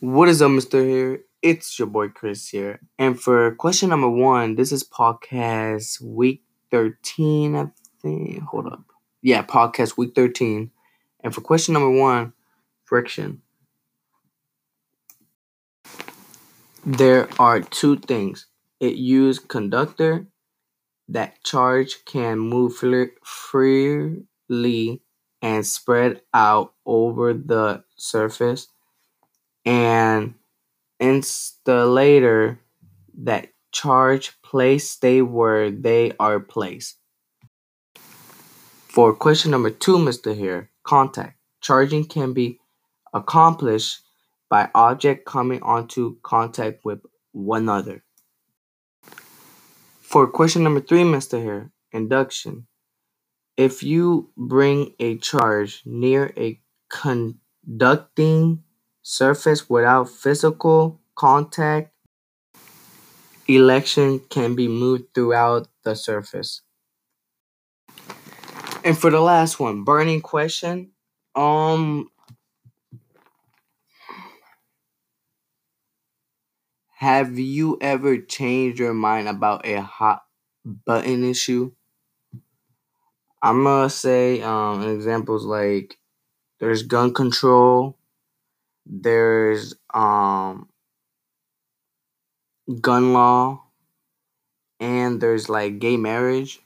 What is up, Mr. Here? It's your boy Chris here. And for question number one, this is podcast week 13, I think. Hold up. Yeah, podcast week 13. And for question number one, friction. There are two things. It used conductor that charge can move freely and spread out over the surface insulator that charge place stay where they are placed. For question number two, Mr. Here, contact. Charging can be accomplished by object coming onto contact with one another. For question number three, Mr. Here, induction. If you bring a charge near a conducting surface without physical contact, electron can be moved throughout the surface. And for the last one, burning question. Um Have you ever changed your mind about a hot button issue? I'm gonna say um examples like there's gun control, there's um gun law, and there's like gay marriage.